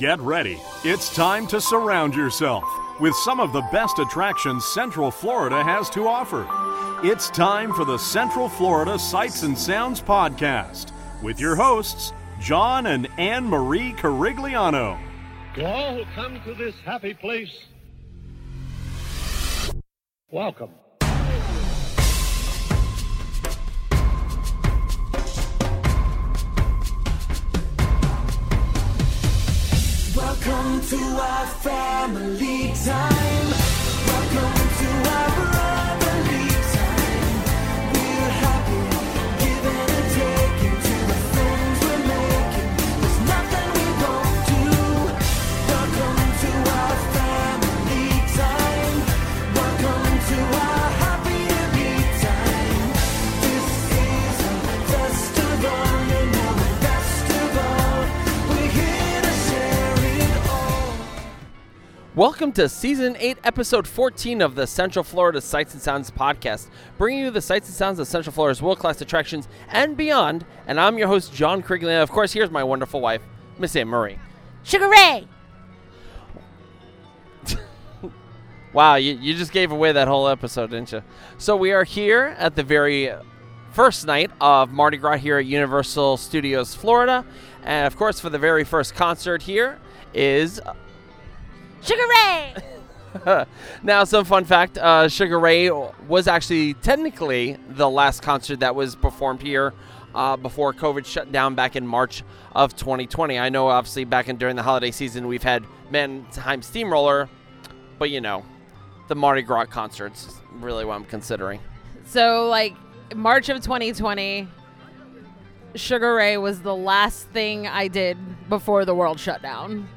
Get ready. It's time to surround yourself with some of the best attractions Central Florida has to offer. It's time for the Central Florida Sights and Sounds Podcast with your hosts, John and Anne Marie Carigliano. To all who come to this happy place, welcome. Welcome to our family time. Welcome Welcome to Season 8, Episode 14 of the Central Florida Sights and Sounds podcast, bringing you the sights and sounds of Central Florida's world class attractions and beyond. And I'm your host, John Krigley. And of course, here's my wonderful wife, Miss Anne Marie. Sugar Ray. Wow, you, you just gave away that whole episode, didn't you? So, we are here at the very first night of Mardi Gras here at Universal Studios Florida. And of course, for the very first concert here is Sugar Ray. now, some fun fact: uh, Sugar Ray was actually technically the last concert that was performed here uh, before COVID shut down back in March of 2020. I know, obviously, back in during the holiday season, we've had Mannheim Steamroller, but you know, the Mardi Gras concerts is really what I'm considering. so like March of 2020, Sugar Ray was the last thing I did before the world shut down.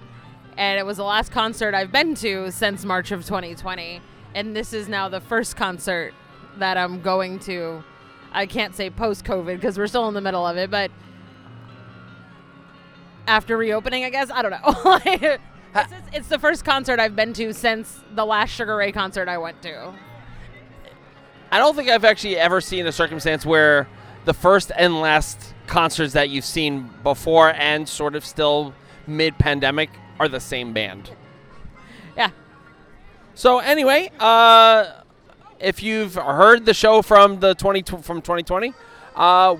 And it was the last concert I've been to since March of 2020. And this is now the first concert that I'm going to. I can't say post COVID because we're still in the middle of it, but after reopening, I guess. I don't know. it's, it's- it's the first concert I've been to since the last Sugar Ray concert I went to. I don't think I've actually ever seen a circumstance where the first and last concerts that you've seen before and sort of still mid-pandemic are the same band. Yeah. So anyway, uh, if you've heard the show from the 20 from 2020, uh,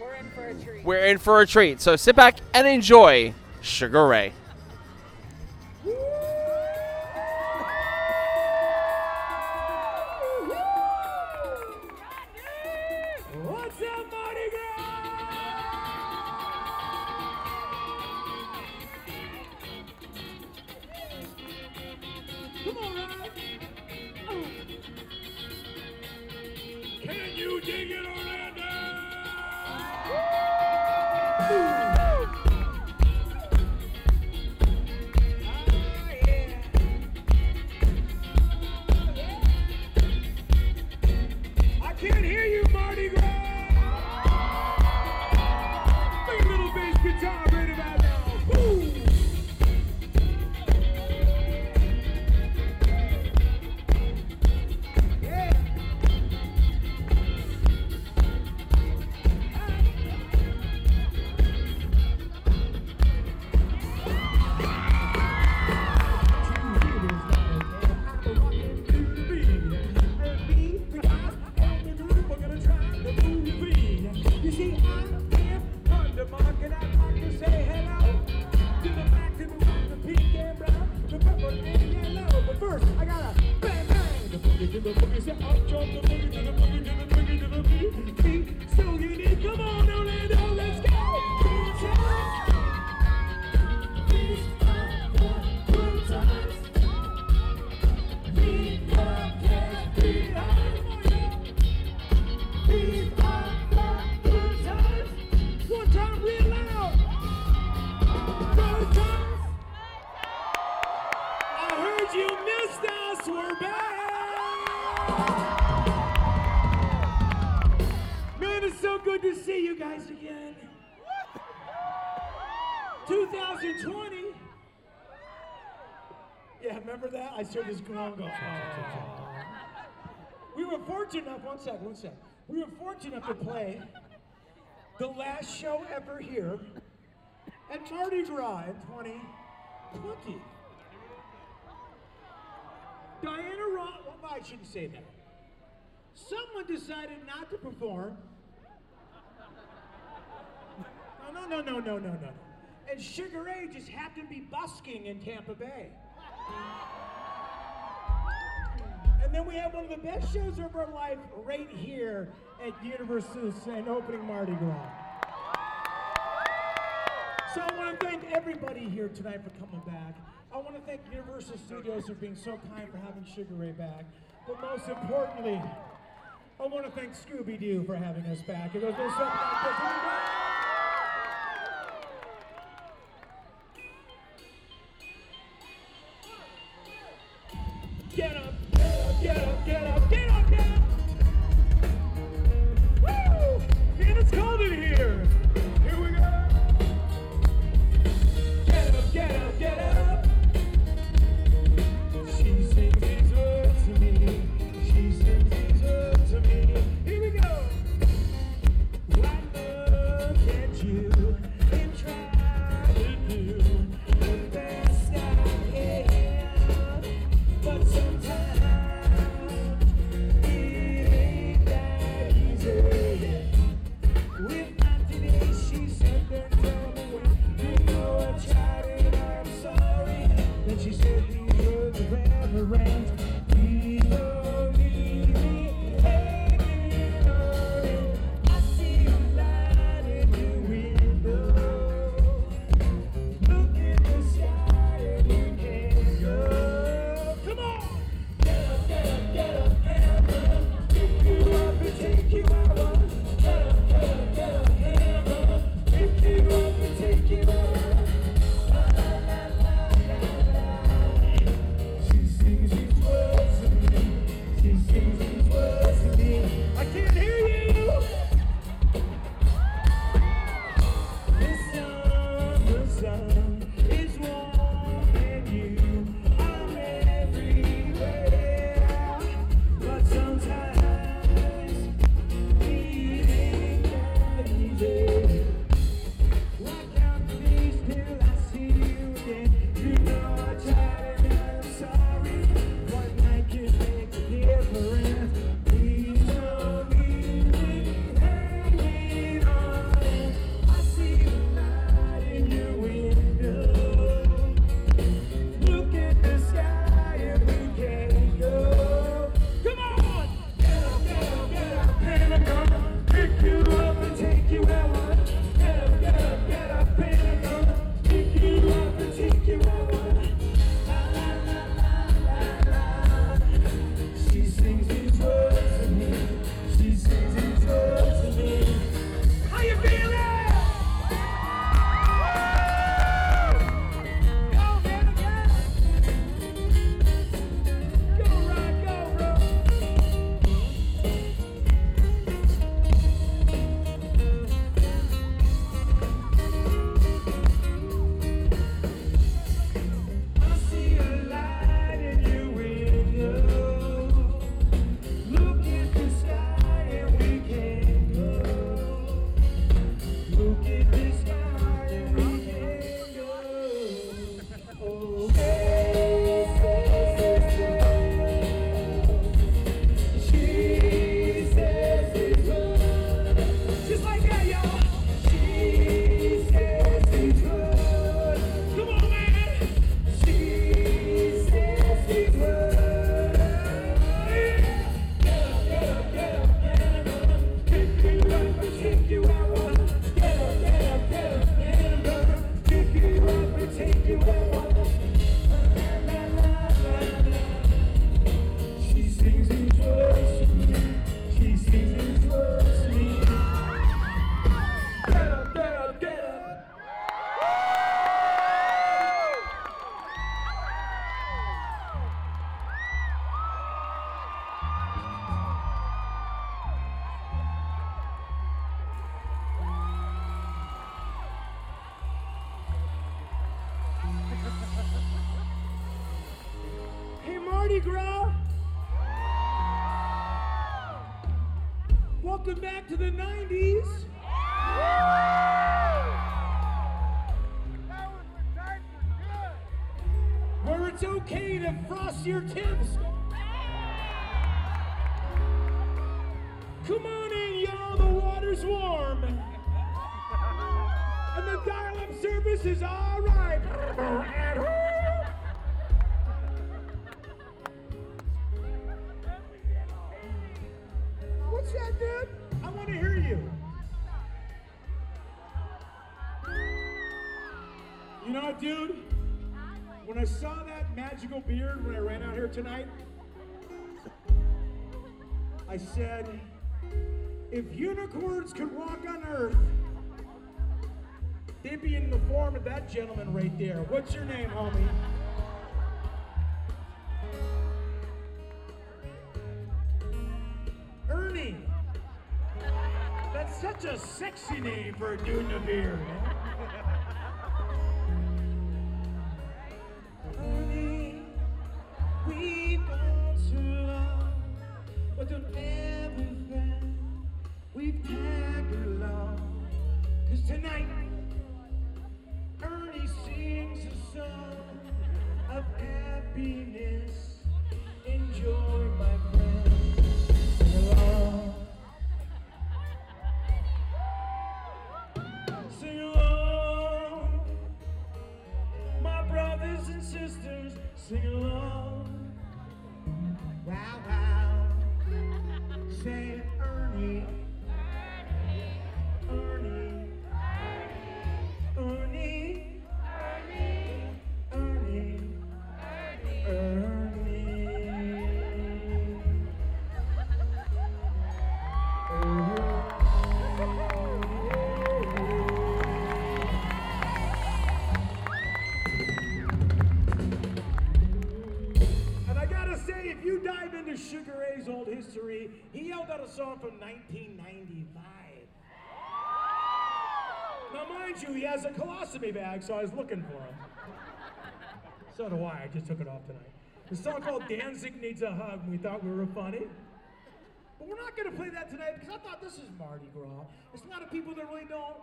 We're in for a treat. we're in for a treat. So sit back and enjoy Sugar Ray. What's up, Mardi this We were fortunate enough, one sec, one sec. We were fortunate enough to play the last show ever here at Tardy Gras in 2020. Diana Ross, well, oh, I shouldn't say that. Someone decided not to perform. No, no, no, no, no, no, no. And Sugar Ray just happened to be busking in Tampa Bay. And then we have one of the best shows of our life right here at Universal and opening Mardi Gras. So I want to thank everybody here tonight for coming back. I want to thank Universal Studios for being so kind for having Sugar Ray back. But most importantly, I want to thank Scooby-Doo for having us back. Said, if unicorns could walk on Earth, they'd be in the form of that gentleman right there. What's your name, homie? Ernie. That's such a sexy name for a dude in a beard. Sisters, sing along. Wow, wow. Say. Ernie. Colostomy bag, so I was looking for him. So do I. I just took it off tonight. The song called Danzig Needs a Hug, we thought we were funny. But we're not going to play that tonight because I thought this is Mardi Gras. There's a lot of people that really don't,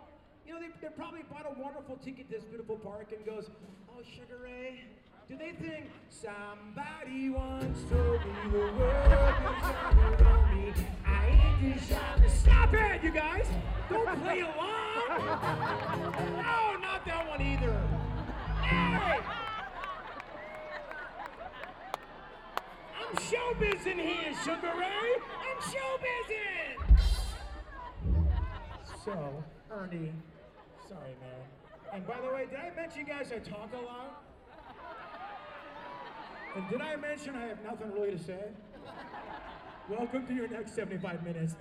you know, they, they probably bought a wonderful ticket to this beautiful park and goes, oh, Sugar Ray. Do they think somebody once told me the world me? I ain't just shining. Stop it, you guys! Don't play along! No, not that one either. Hey! I'm showbiz in here, Sugar Ray. I'm showbiz So, Ernie, sorry, man. And by the way, did I mention you guys I talk a lot? And did I mention I have nothing really to say? Welcome to your next 75 minutes.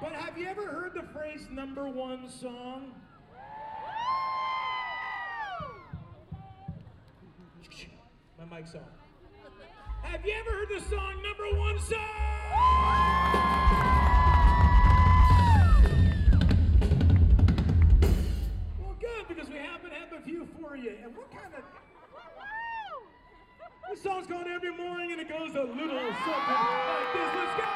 But have you ever heard the phrase number one song? My mic's on. Have you ever heard the song number one song? Well, good, because we happen to have a few for you. And. This song's going every morning and it goes a little something like this. Let's go!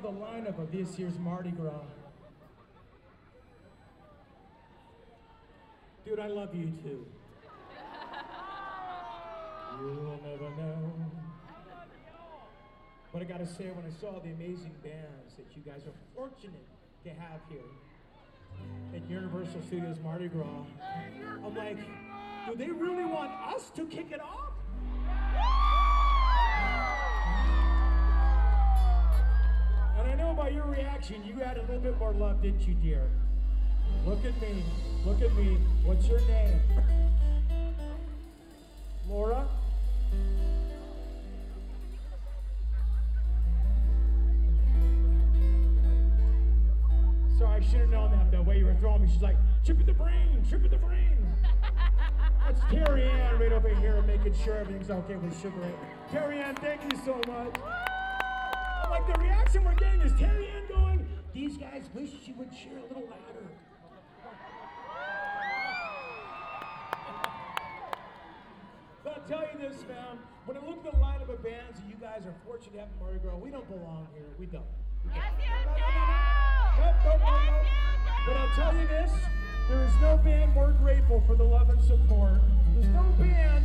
The lineup of this year's Mardi Gras, dude, I love you too. You'll never know. But I gotta say, when I saw the amazing bands that you guys are fortunate to have here at Universal Studios Mardi Gras, I'm like, do they really want us to kick it off? By your reaction, you had a little bit more love, didn't you, dear? Look at me. Look at me. What's your name? Laura? Sorry, I should have known that the way you were throwing me. She's like, chip in the brain, chip in the brain. That's Terry Ann right over here making sure everything's okay with Sugar Ray. Terry Ann, thank you so much. Like, the reaction we're getting is Terry Ann going, these guys wish you would cheer a little louder. But I'll tell you this, fam. When I look at the lineup of bands that you guys are fortunate to have in Mardi Gras, we don't belong here. We don't. Yes, you do! nope, nope, nope. But I'll tell you this, there is no band more grateful for the love and support. There's no band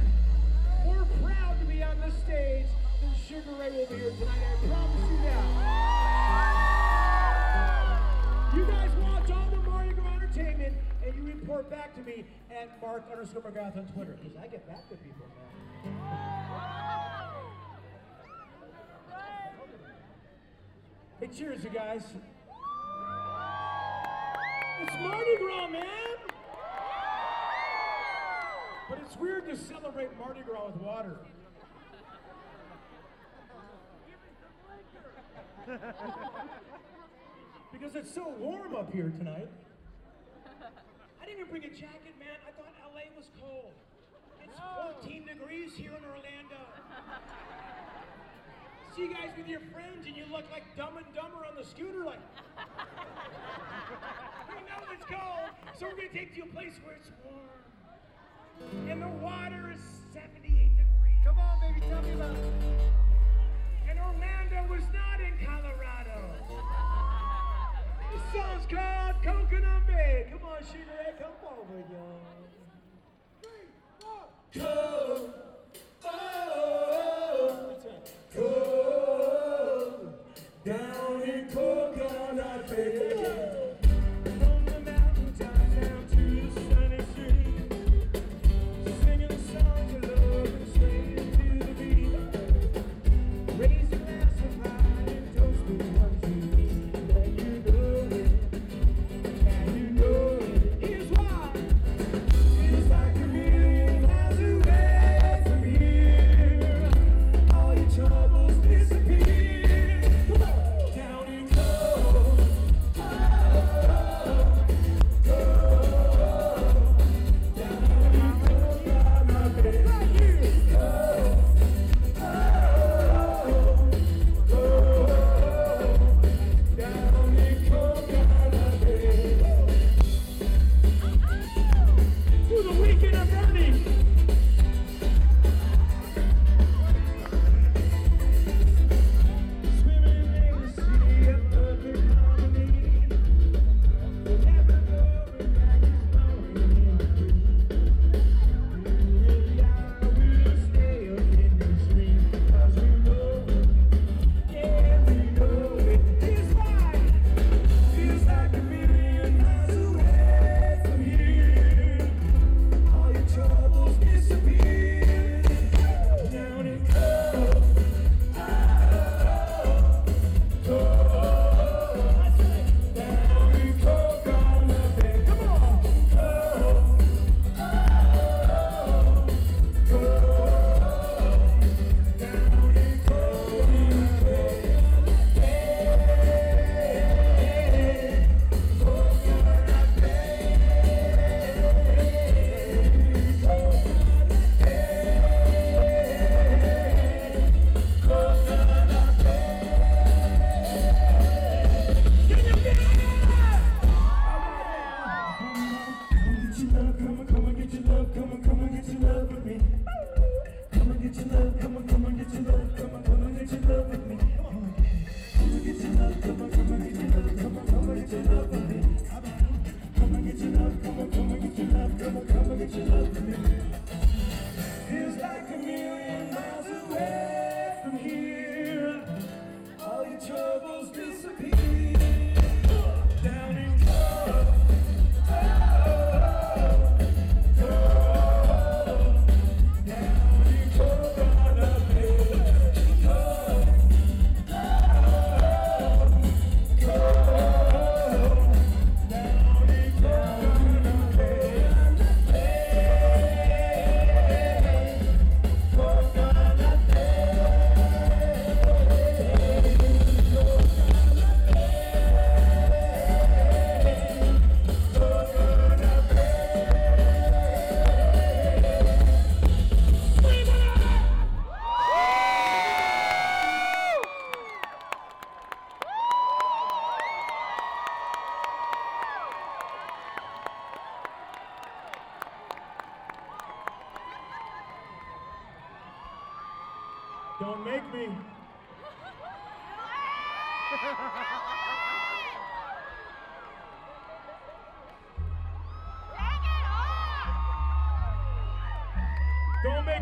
more proud to be on this stage than Sugar Ray will be here tonight. I promise you that. You guys watch all the Mardi Gras entertainment and you report back to me at Mark underscore McGrath on Twitter. Because I get back to people, man. Hey, cheers, you guys. It's Mardi Gras, man! But it's weird to celebrate Mardi Gras with water. because it's so warm up here tonight. I didn't even bring a jacket, man. I thought LA was cold. It's 14 degrees here in Orlando. See you guys with your friends and you look like dumb and dumber on the scooter like We know it's cold, so we're gonna take you to a place where it's warm. Last card, Coconut Bay. Come on, Sugar, come over, y'all. Three, four, two. troubles disappear.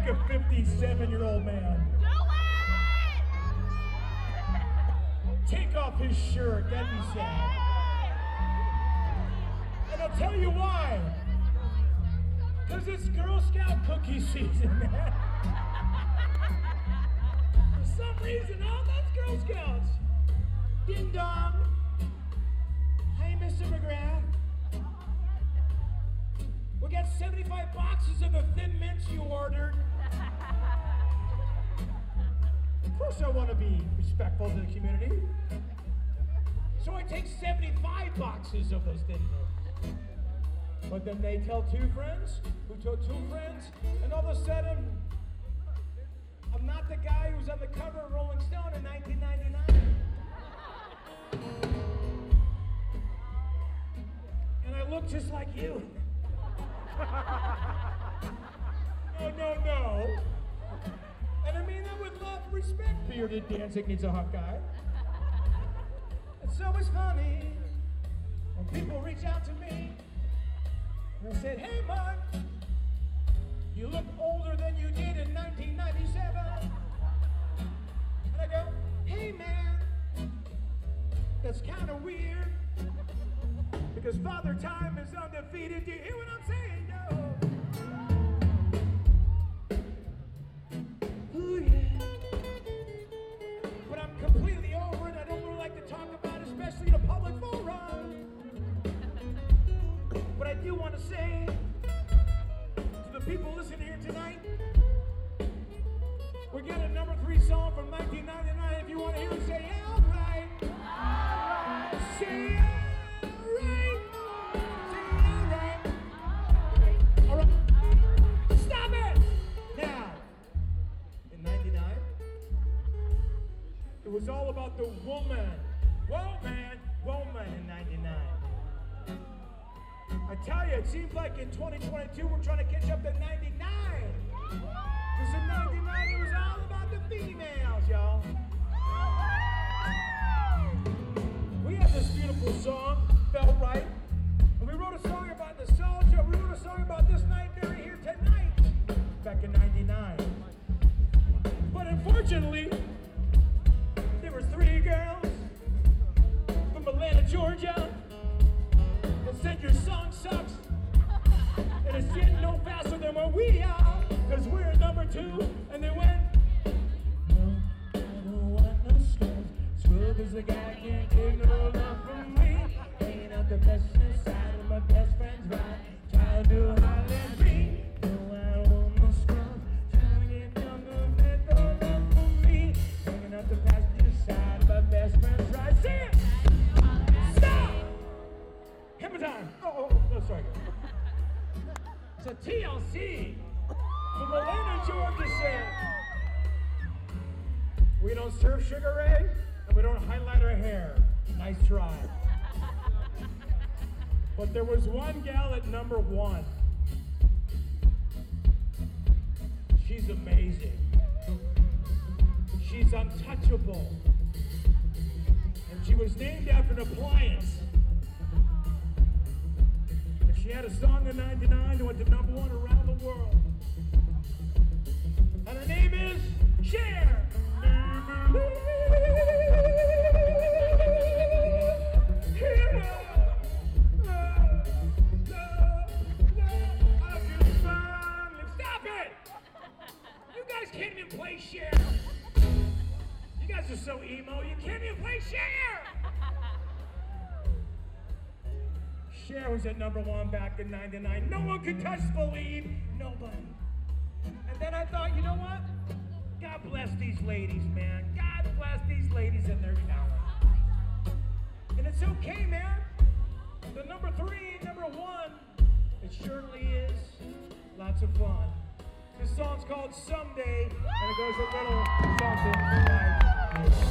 like a 57 year old man. Do it! Take off his shirt, that'd be sad. And I'll tell you why. Because it's Girl Scout cookie season, man. For some reason, oh, all those Girl Scouts. Ding dong. Hey, Mr. McGrath. We got 75 boxes of the Thin Mints you ordered. course I want to be respectful to the community. So I take 75 boxes of those thin. But then they tell two friends, who told two friends, and all of a sudden, I'm not the guy who was on the cover of Rolling Stone in 1999. and I look just like you. no, no, no. And I mean that with love respect. Bearded dancing needs a hot guy. And so it's funny when people reach out to me and they said, Hey, Mark, you look older than you did in 1997. And I go, Hey, man, that's kind of weird because Father Time is undefeated. Do you hear what I'm saying, yo? I want to say to the people listening here tonight, we got a number three song from 1999. If you want to hear it, say, all right. Say, all right. Say, all right. All right. Stop it! Now, in 99, it was all about the. Woman, tell you, it seems like in 2022 we're trying to catch up to 99. Because in 99 it was all about the females, y'all. We had this beautiful song, Felt Right. And we wrote a song about nostalgia. We wrote a song about this night, Mary here tonight, back in 99. But unfortunately, there were three girls from Atlanta, Georgia, two. And they went, No, I don't want no scrubs. Scrubs a guy can't get no love from me. Ain't up the best But there was one gal at number one. She's amazing. She's untouchable. And she was named after an appliance. And she had a song in 99 that went to number one around the world. And her name is Cher. Are so emo, you can't even play Cher. Cher was at number one back in 99. No one could touch Believe. Nobody. And then I thought, you know what? God bless these ladies, man. God bless these ladies and their talent. And it's okay, man. The number three, number one, it surely is lots of fun. This song's called Someday, and it goes a little something like this.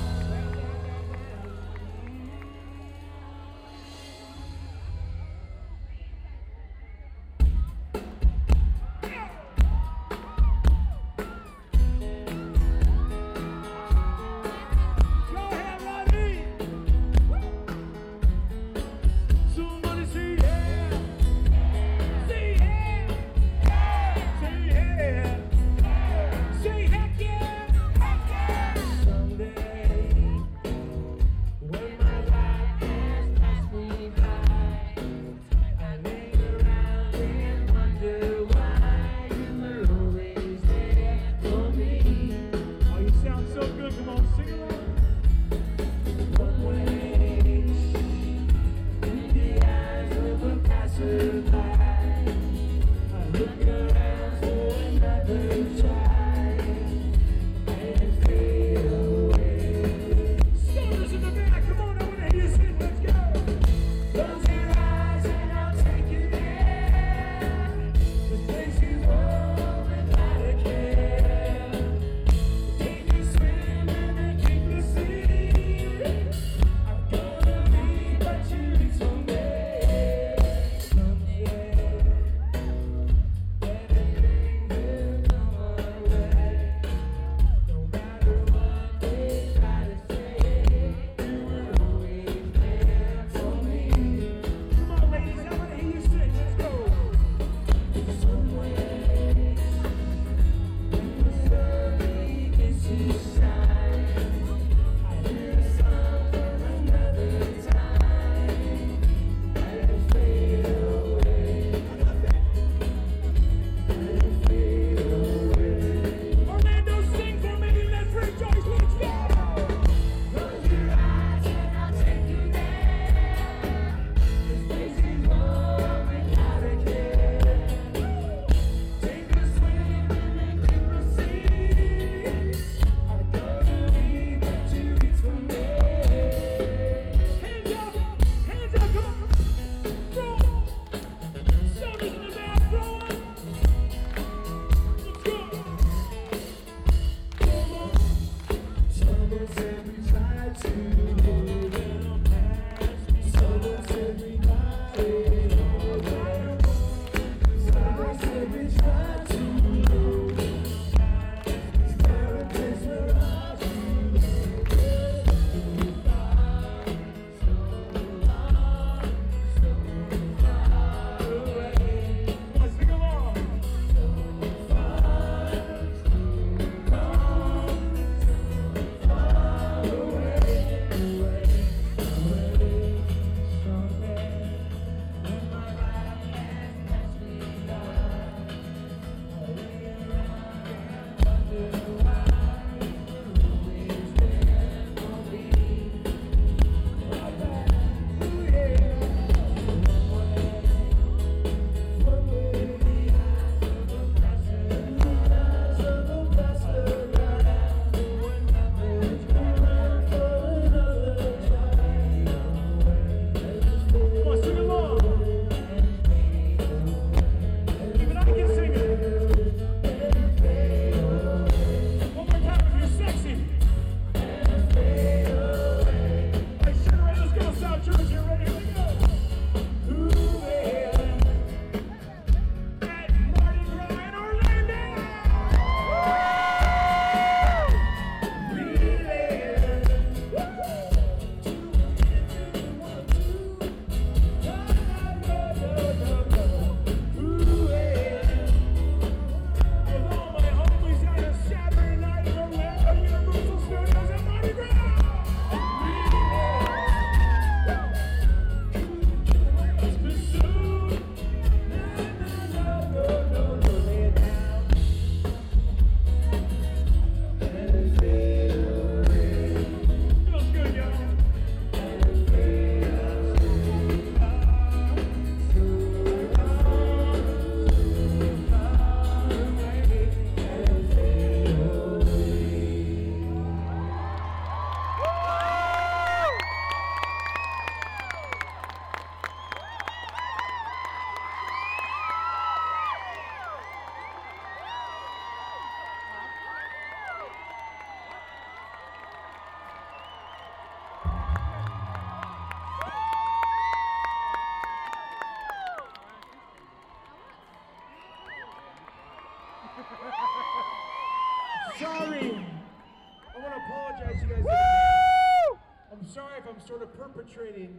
Perpetrating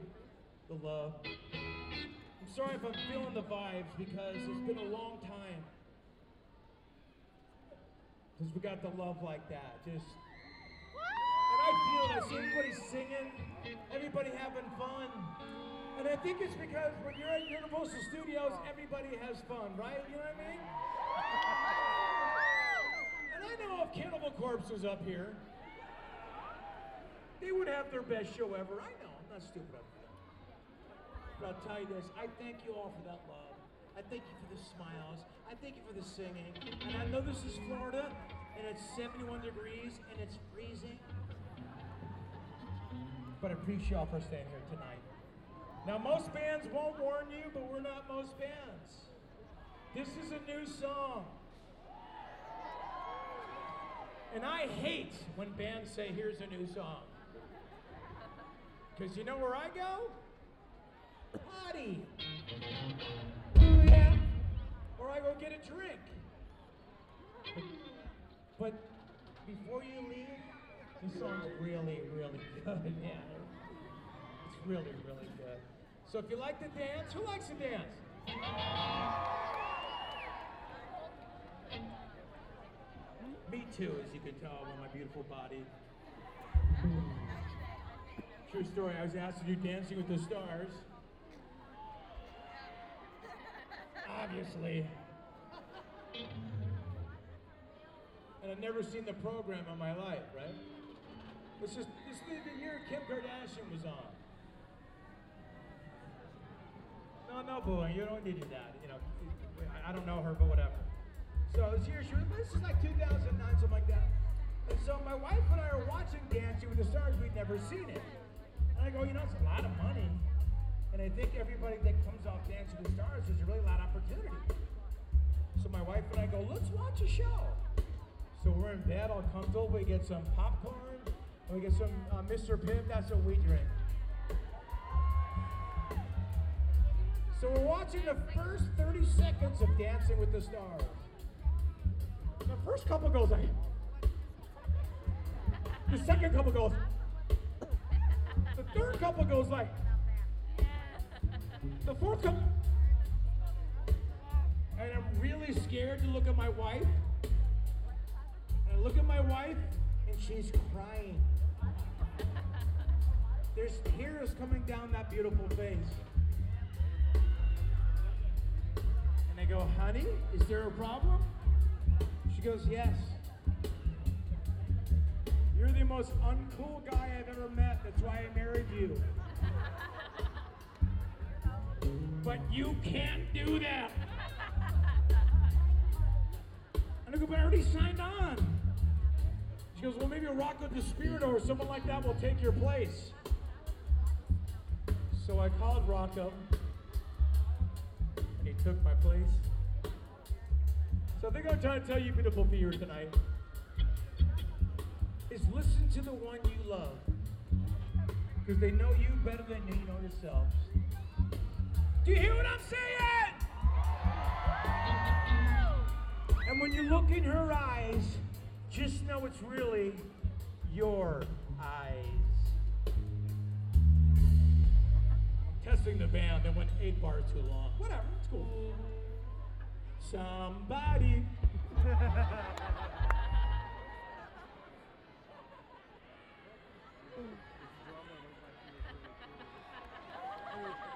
the love. I'm sorry if I'm feeling the vibes because it's been a long time since we got the love like that. Just. And I feel it. I see everybody singing, everybody having fun. And I think it's because when you're at Universal Studios, everybody has fun, right? You know what I mean? And I know if Cannibal Corpse was up here, they would have their best show ever. I know, not stupid up here. But I'll tell you this, I thank you all for that love. I thank you for the smiles. I thank you for the singing. And I know this is Florida, and it's 71 degrees, and it's freezing. But I appreciate y'all for staying here tonight. Now, most bands won't warn you, but we're not most bands. This is a new song. And I hate when bands say, here's a new song. Because you know where I go? Potty. Yeah. Or I go get a drink. But before you leave, this song's really, really good, man. It's really, really good. So if you like to dance, who likes to dance? Me too, as you can tell by my beautiful body. True story, I was asked to do Dancing with the Stars. Obviously. And I've never seen the program in my life, right? This is this is the year Kim Kardashian was on. No, no, boy, you don't need that. You know, I, I don't know her, but whatever. So this year, she was, this is like 2009, something like that. And so my wife and I are watching Dancing with the Stars. We'd never seen it. And I go, you know, it's a lot of money. And I think everybody that comes off Dancing with the Stars is a really lot of opportunity. So my wife and I go, let's watch a show. So we're in bed, all comfortable. We get some popcorn, and we get some uh, Mr. Pibb. That's what we drink. So we're watching the first 30 seconds of Dancing with the Stars. The first couple goes like. The second couple goes. Third couple goes like. The fourth couple. And I'm really scared to look at my wife. And I look at my wife, and she's crying. There's tears coming down that beautiful face. And I go, honey, is there a problem? She goes, yes. You're the most uncool guy I've ever met. That's why I married you. But you can't do that. And I go, but I already signed on. She goes, well, maybe a Rocco DiSpirito or someone like that will take your place. So I called Rocco, and he took my place. So I think I'm trying to tell you, beautiful viewers, tonight, is listen to the one you love. Because they know you better than you know yourselves. Do you hear what I'm saying? And when you look in her eyes, just know it's really your eyes. Testing the band, that went eight bars too long. Whatever, it's cool. Somebody.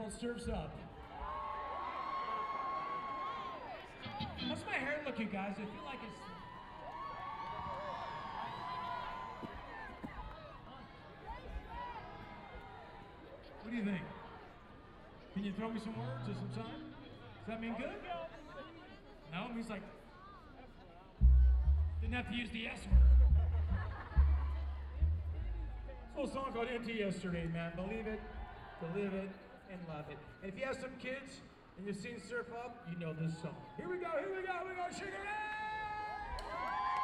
called Surfs Up. How's my hair looking, guys? I feel like it's. What do you think? Can you throw me some words or some time? Does that mean good? No, it means like didn't have to use the S word. This little song called Empty Yesterday, man. Believe it, believe it, and love it. And if you have some kids and you've seen Surf Up, you know this song. Here we go, here we go, we go, Sugar Ray!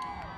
guys,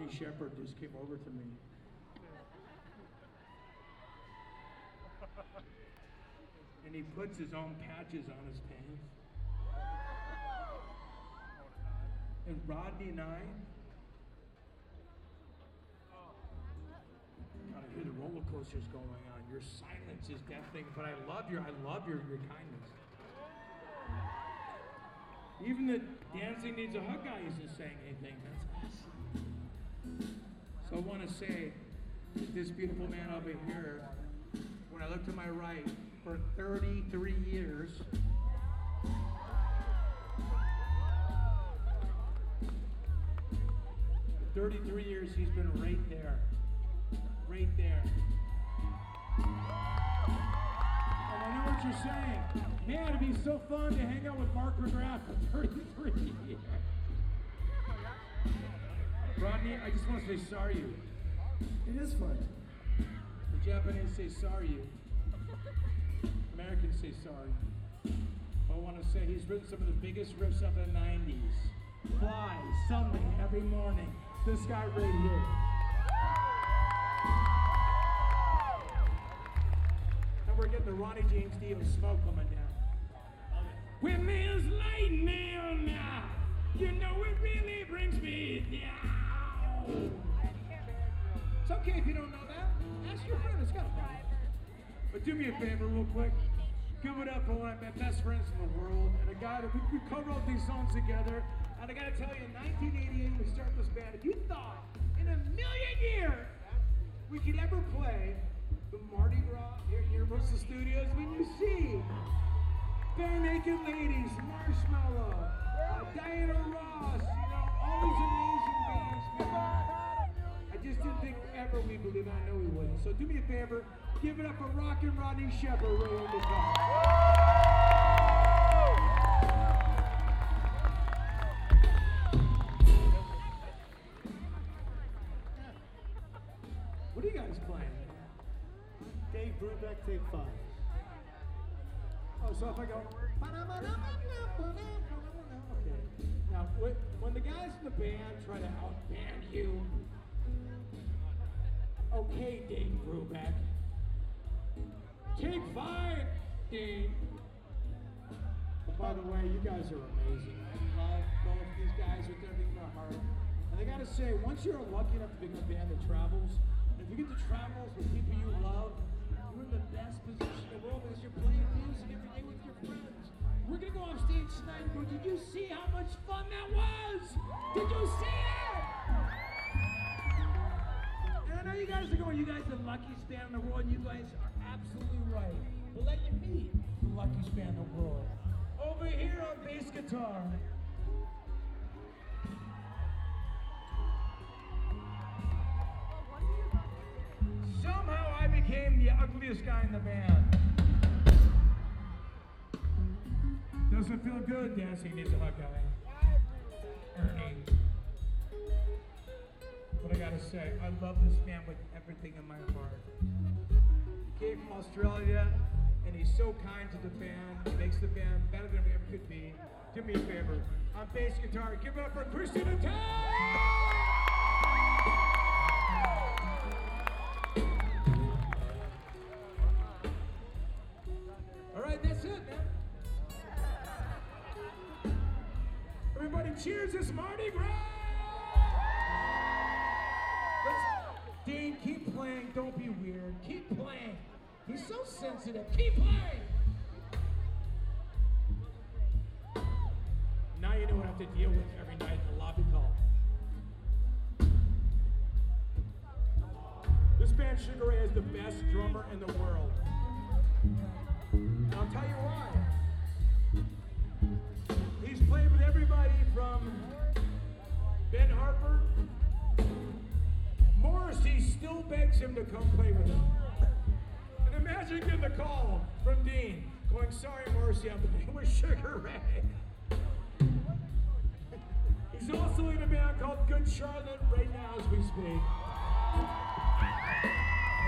Rodney Sheppard just came over to me. And he puts his own patches on his pants. And Rodney and I kind of hear the roller coasters going on. Your silence is deafening, but I love your I love your, your kindness. Even the dancing needs a hug guy isn't saying anything. That's awesome. So I want to say that this beautiful man over here, when I look to my right, for 33 years, for 33 years he's been right there. Right there. And I know what you're saying. Man, it'd be so fun to hang out with Mark McGrath for 33 years. Rodney, I just want to say sorry you. It is fun. The Japanese say sorry you. Americans say sorry. I want to say he's written some of the biggest riffs of the 90s. Fly, something every morning. This guy right here. And we're getting the Ronnie James Dio smoke coming down. When there's lightning, you know it really brings me down. It's okay if you don't know that. Ask your friend. It's got. But do me a favor, real quick. Give it up for one of my best friends in the world, and a guy that we, we co-wrote these songs together. And I gotta tell you, in 1988, we started this band. If you thought in a million years we could ever play the Mardi Gras here at Universal Studios, when you see Barenaked Ladies, Marshmello, Diana Ross, you know, all these amazing bands. I just didn't think ever we believe it. I know we wouldn't. So do me a favor, give it up for Rockin' Rodney Sheppard right on the top. What are you guys playing? Dave Brubeck, take five. Oh, so if I go. Okay. Now, when, the guys in the band try to outband you, okay, Dave Brubeck. Take five, Dave. But by the way, you guys are amazing. I love both these guys with everything in my heart. And I gotta say, once you're lucky enough to be in a band that travels, if you get to travel with people you love, the best position in the world because you're playing music every day with your friends. We're gonna go off stage tonight go, did you see how much fun that was? Did you see it? And I know you guys are going, you guys are the luckiest band in the world, and you guys are absolutely right. But let you meet the luckiest band in the world. Over here on bass guitar. Somehow became the ugliest guy in the band. Doesn't feel good dancing needs a guy. Ernie. But I gotta say, I love this man with everything in my heart. He came from Australia, and he's so kind to the band. He makes the band better than we ever could be. Do me a favor. On bass guitar, give it up for Christian Attack! Everybody cheers, it's Mardi Gras! Dean, keep playing, don't be weird. Keep playing. He's so sensitive. Keep playing! Now you know what I have to deal with every night in the lobby call. This band Sugar Ray is the best drummer in the world. And I'll tell you why. From Ben Harper. Morrissey still begs him to come play with him. And imagine getting the call from Dean going, sorry, Morrissey, I'm playing with Sugar Ray. He's also in a band called Good Charlotte right now as we speak.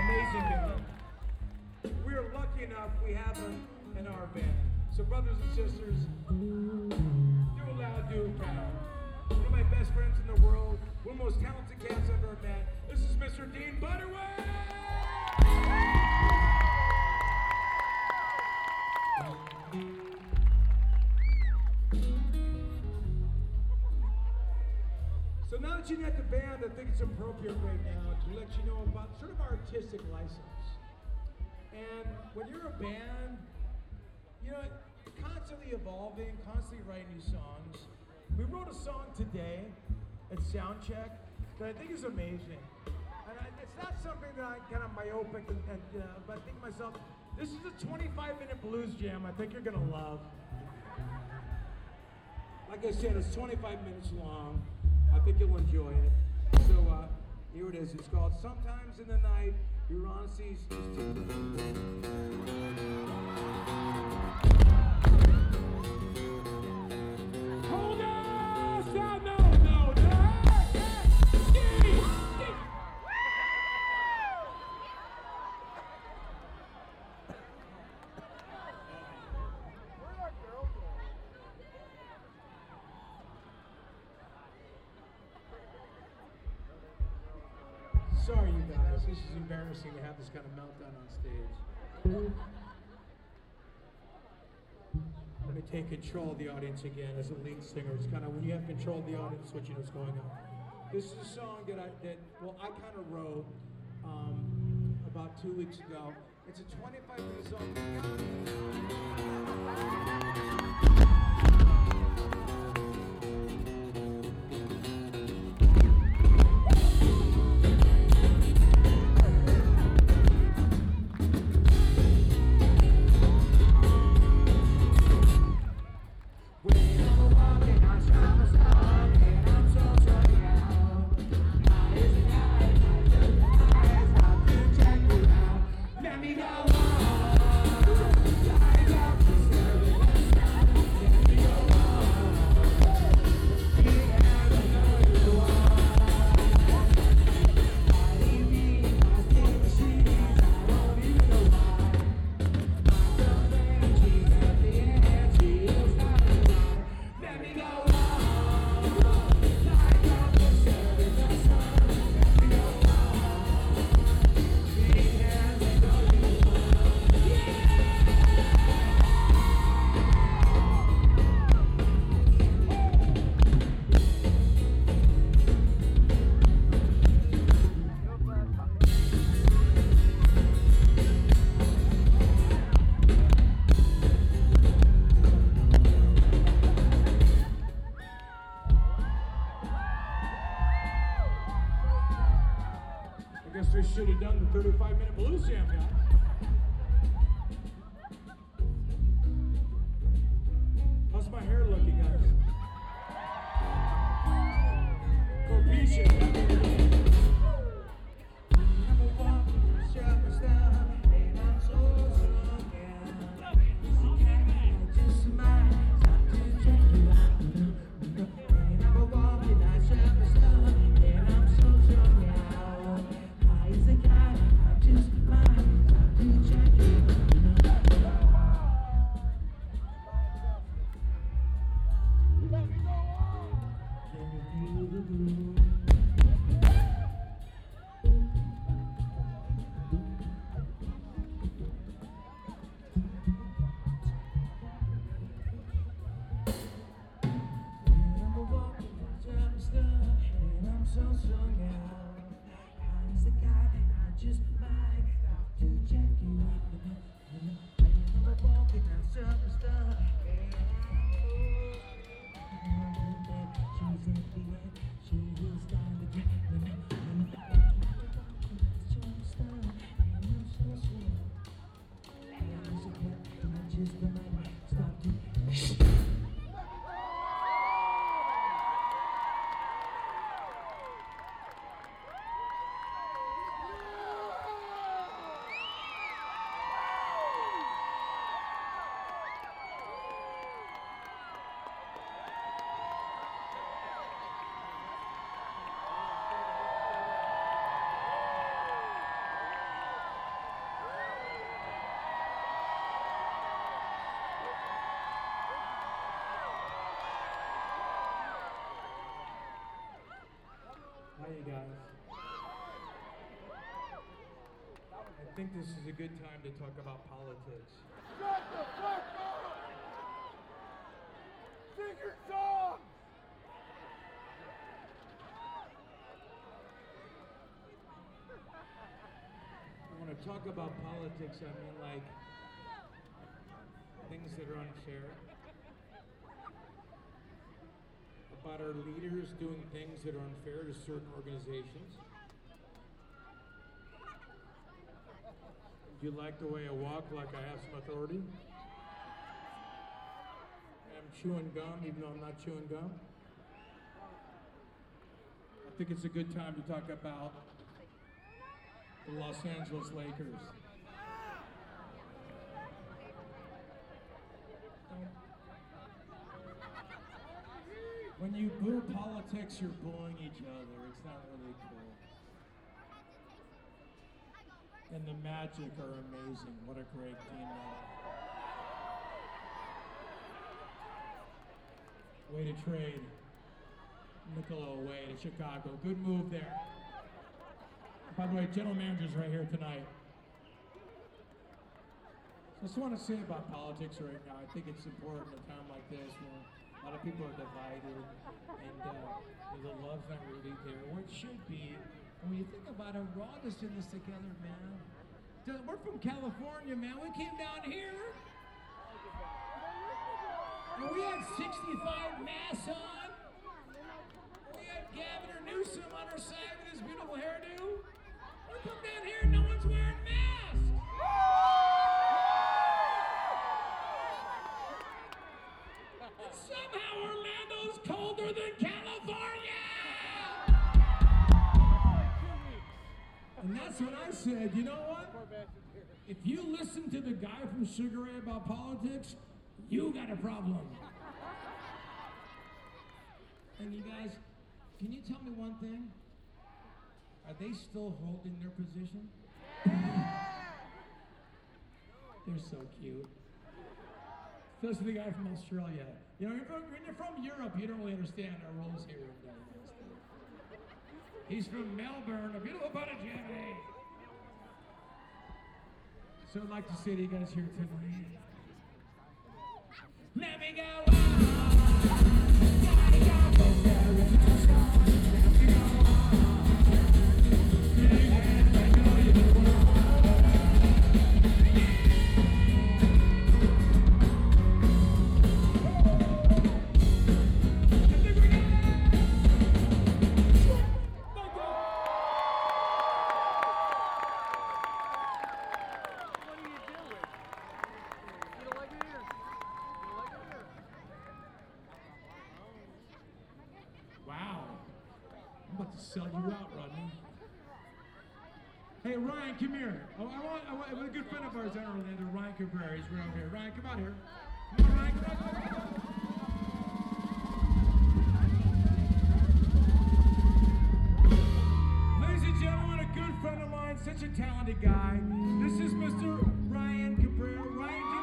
Amazing band. We're lucky enough we have him in our band. So brothers and sisters, do loud do proud. one of my best friends in the world, one of the most talented cats I've ever met. This is Mr. Dean Butterworth! So now that you met the band, I think it's appropriate right now to let you know about sort of artistic license. And when you're a band, you know, constantly evolving, constantly writing new songs. We wrote a song today at Soundcheck that I think is amazing. And I, it's not something that I kind of myopic, and, and, uh, but I think to myself, this is a 25 minute blues jam I think you're gonna love. Like I said, it's 25 minutes long. I think you'll enjoy it. So uh, here it is. It's called Sometimes in the Night, Your Honesty's is embarrassing to have this kind of meltdown on stage. Let me take control of the audience again as a lead singer. It's kind of when you have control of the audience, what you know is going on. This is a song that I that well I kind of wrote um, about two weeks ago. It's a 25 minute song. You guys? I think this is a good time to talk about politics. Shut the fuck up! Sing your When I talk about politics, I mean like things that are unfair. About our leaders doing things that are unfair to certain organizations. Do you like the way I walk like I have some authority? I'm chewing gum even though I'm not chewing gum. I think it's a good time to talk about the Los Angeles Lakers. When politics, you're booing each other. It's not really cool. And the Magic are amazing. What a great team. Way to trade Nikola away to Chicago. Good move there. By the way, general manager's right here tonight. I just want to say about politics right now. I think it's important at a time like this a lot of people are divided and uh, the love's not really there where it should be. And when you think about it, we're all just in this together, man. We're from California, man. We came down here. And we had 65 masks on. We had Gavin Newsom on our side with his beautiful hairdo. We come down here no And that's when I said, you know what? If you listen to the guy from Sugar Ray about politics, you got a problem. And you guys, can you tell me one thing? Are they still holding their position? They're so cute. Especially the guy from Australia. You know, when you're from Europe, you don't really understand our rules here in States. He's from Melbourne, a beautiful part of Germany. So I'd like to see you guys here tonight. Let me go. Ryan, come here. I, I want, I want, a good friend of ours in Orlando, Ryan Cabrera. He's right over here. Ryan, come out here. Come on, Ryan, come on, come on. A good friend of mine, such a talented guy. This is Mr. Ryan Cabrera. Ryan, you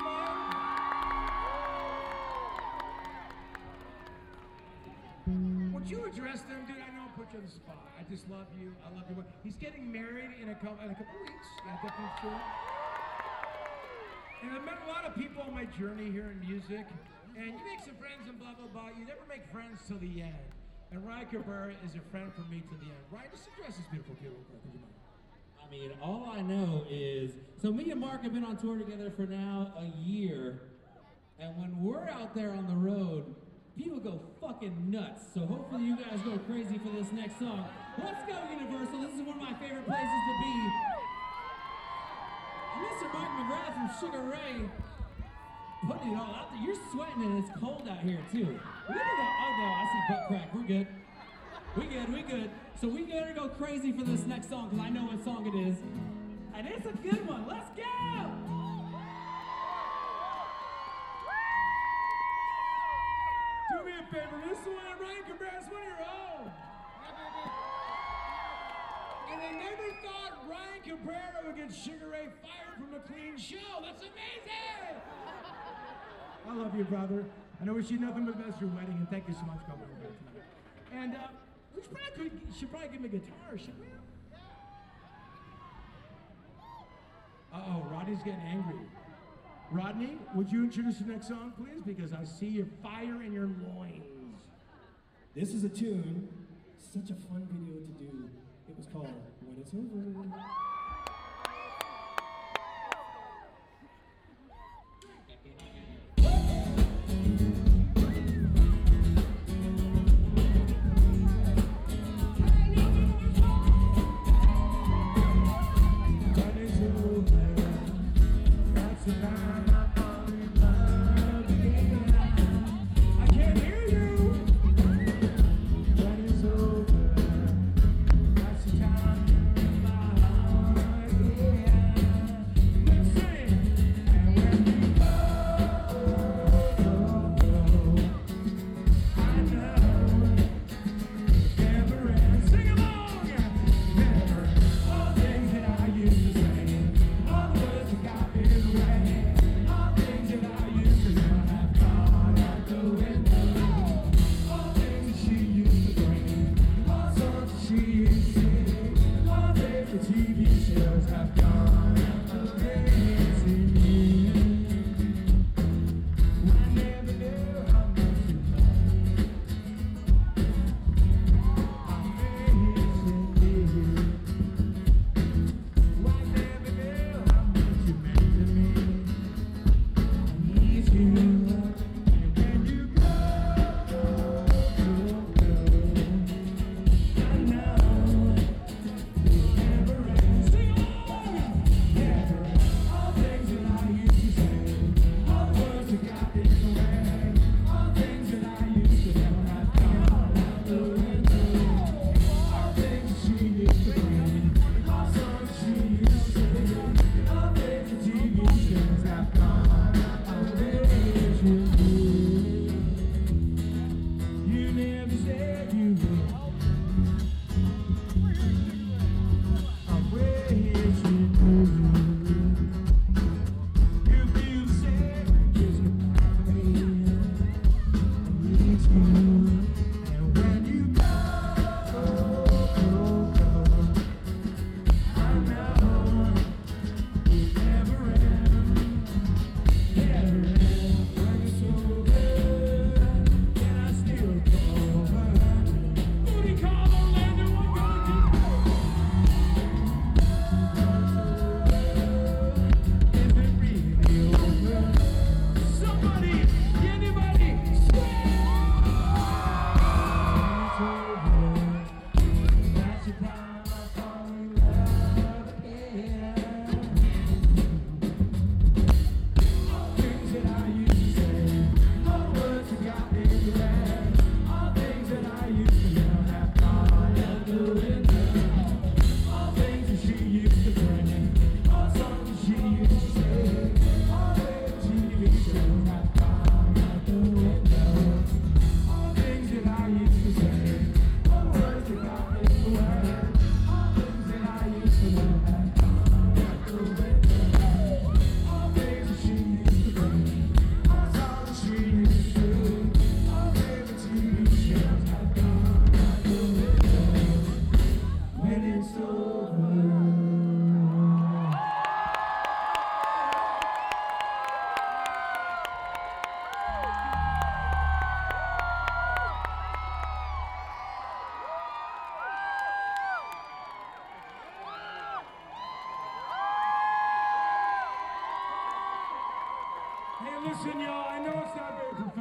mind? Would you address them, dude? I put you on the spot. I just love you. I love you. He's getting married in a couple in a couple weeks. Yeah, definitely true. And I've met a lot of people on my journey here in music. And you make some friends and blah blah blah. You never make friends till the end. And Ryan Cabrera is a friend for me to the end. Ryan, just address this beautiful people real quick, would you mind? I mean, all I know is so me and Mark have been on tour together for now a year, and when we're out there on the road, people go fucking nuts. So hopefully you guys go crazy for this next song. Let's go, Universal. This is one of my favorite places to be. Mr. Mark McGrath from Sugar Ray putting it all out there. You're sweating and it's cold out here too. Look at that. Oh no, I see butt crack. We're good. We good, we good. So we gotta go crazy for this next song because I know what song it is. And it's a good one. Let's go! Me a favor, this is one of Ryan Cabrera's one of your own. And I never thought Ryan Cabrera would get Sugar Ray fired from a clean show. That's amazing! I love you, brother. And I wish you nothing but the best for your wedding, and thank you so much for coming over tonight. And uh, We should probably, could, should probably give him a guitar, should we? Uh oh, Roddy's getting angry. Rodney, would you introduce the next song, please? Because I see your fire in your loins. This is a tune, such a fun video to do. It was called When It's Over. That's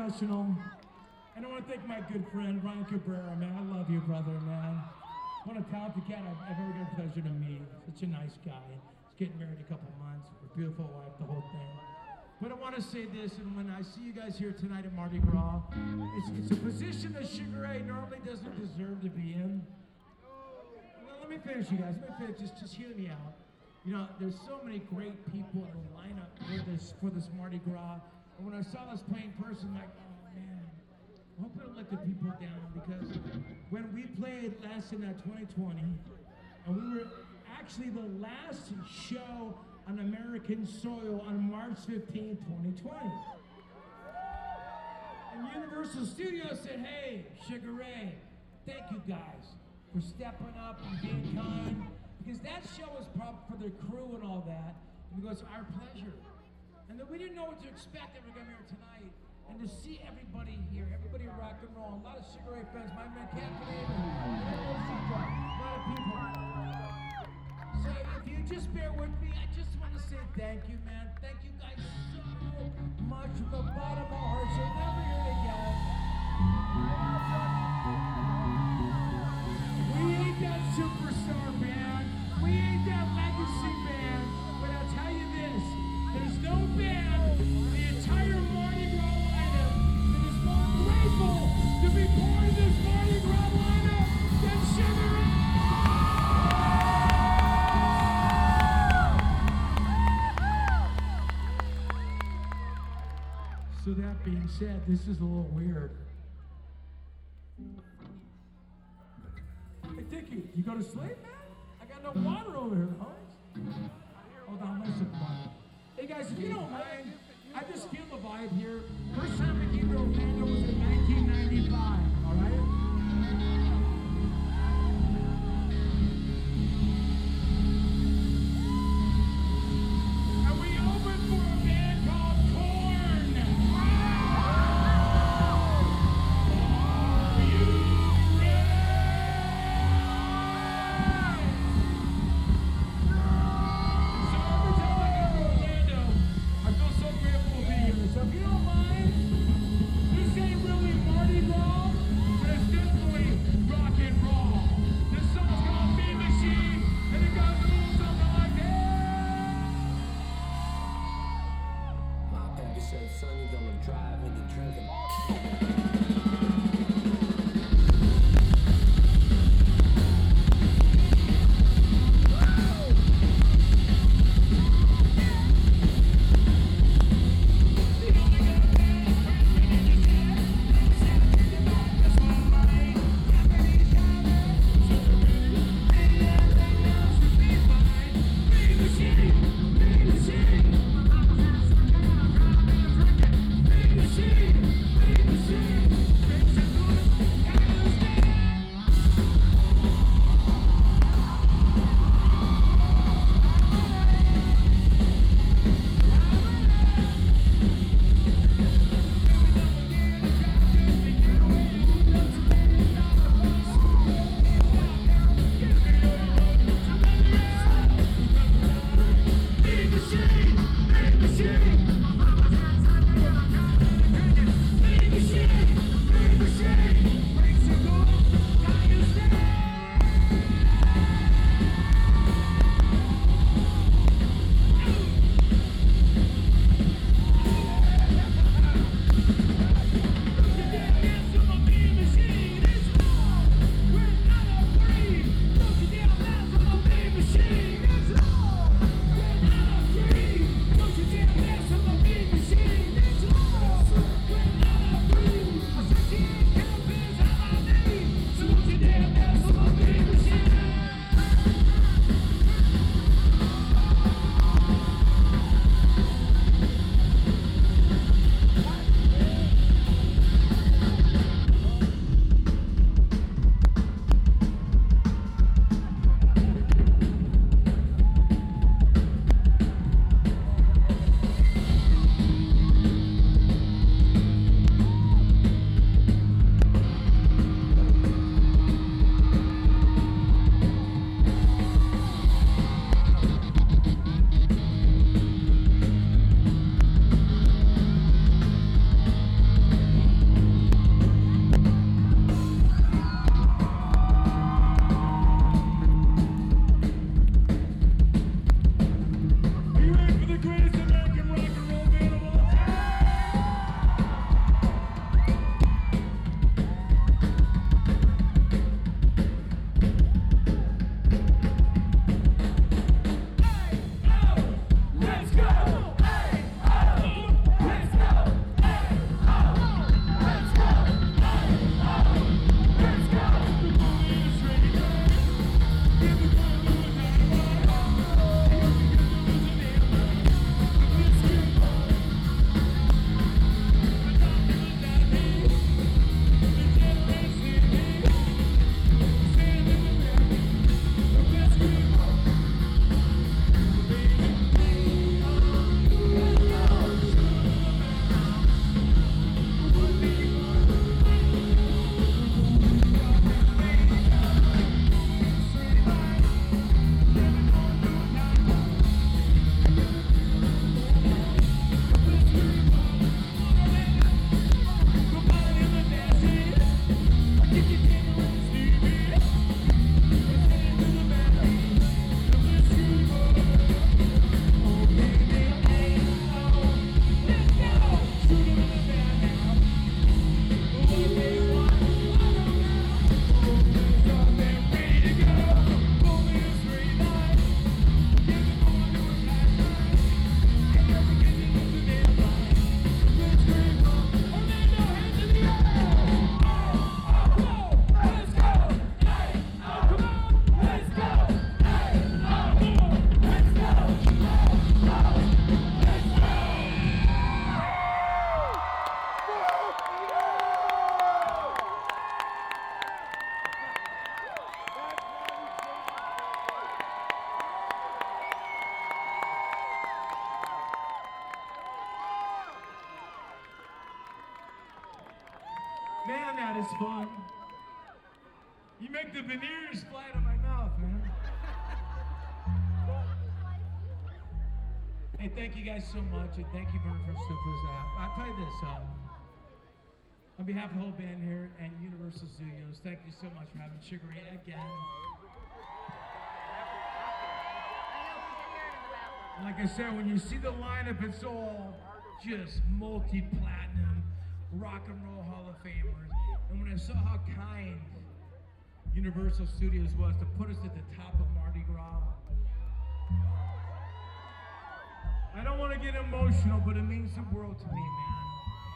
And I want to thank my good friend Ryan Cabrera, man. I love you, brother, man. What a talented cat I've I've ever got the pleasure to meet. Such a nice guy. He's getting married in a couple months. A beautiful wife, the whole thing. But I want to say this, and when I see you guys here tonight at Mardi Gras, it's, it's a position that Sugar Ray normally doesn't deserve to be in. Well, let me finish, you guys. Let me finish. Just, just hear me out. You know, there's so many great people in the lineup for this for this Mardi Gras. And when I saw this playing person, like, oh man, I hope I don't let the people down because when we played last in that 2020, and we were actually the last show on American soil on March 15, 2020. And Universal Studios said, hey, Sugar Ray, thank you guys for stepping up and being kind. Because that show was prob for the crew and all that. And it goes, our pleasure. And then we didn't know what to expect that gonna be here tonight. And to see everybody here, everybody rock and roll, a lot of cigarette fans, my man Captain a lot of people. So if you just bear with me, I just want to say thank you, man. Thank you guys so much from the bottom of our hearts. You'll being said, this is a little weird. Hey, Dickie, you go to sleep, man? I got no water over here, Holmes. Hold on, bud. Hey guys, if you don't mind, I just feel the vibe here. First time I came to Orlando thank you guys so much, and thank you, Vern, for sticking with that. I'll tell you this, um, on behalf of the whole band here and Universal Studios, thank you so much for having Sugar again. Like I said, when you see the lineup, it's all just multi-platinum rock and roll Hall of Famers. And when I saw how kind Universal Studios was to put us at the top of Mardi Gras, I don't want to get emotional, but it means the world to me,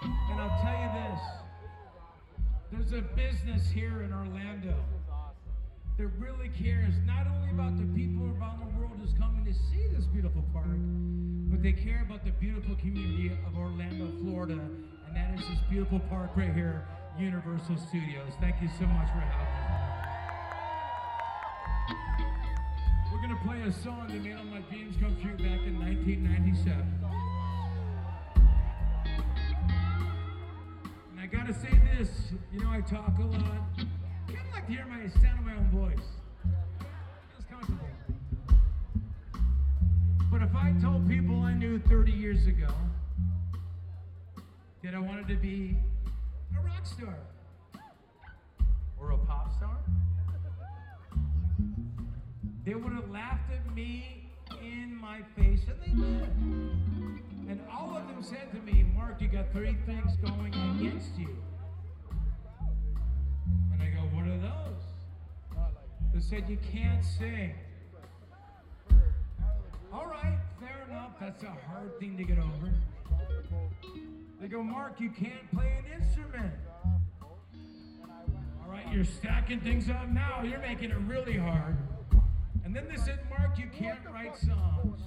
man. And I'll tell you this. There's a business here in Orlando that really cares not only about the people around the world who's coming to see this beautiful park, but they care about the beautiful community of Orlando, Florida, and that is this beautiful park right here, Universal Studios. Thank you so much for having me. Gonna play a song that made all my dreams come true back in 1997. And I gotta say this, you know I talk a lot. I kind of like to hear my sound of my own voice. Comfortable. But if I told people I knew 30 years ago that I wanted to be a rock star or a pop star, they would have laughed at me in my face, and they did. And all of them said to me, Mark, you got three things going against you. And I go, what are those? They said, you can't sing. All right, fair enough. That's a hard thing to get over. They go, Mark, you can't play an instrument. All right, you're stacking things up now. You're making it really hard. And then they said, Mark, you can't write songs.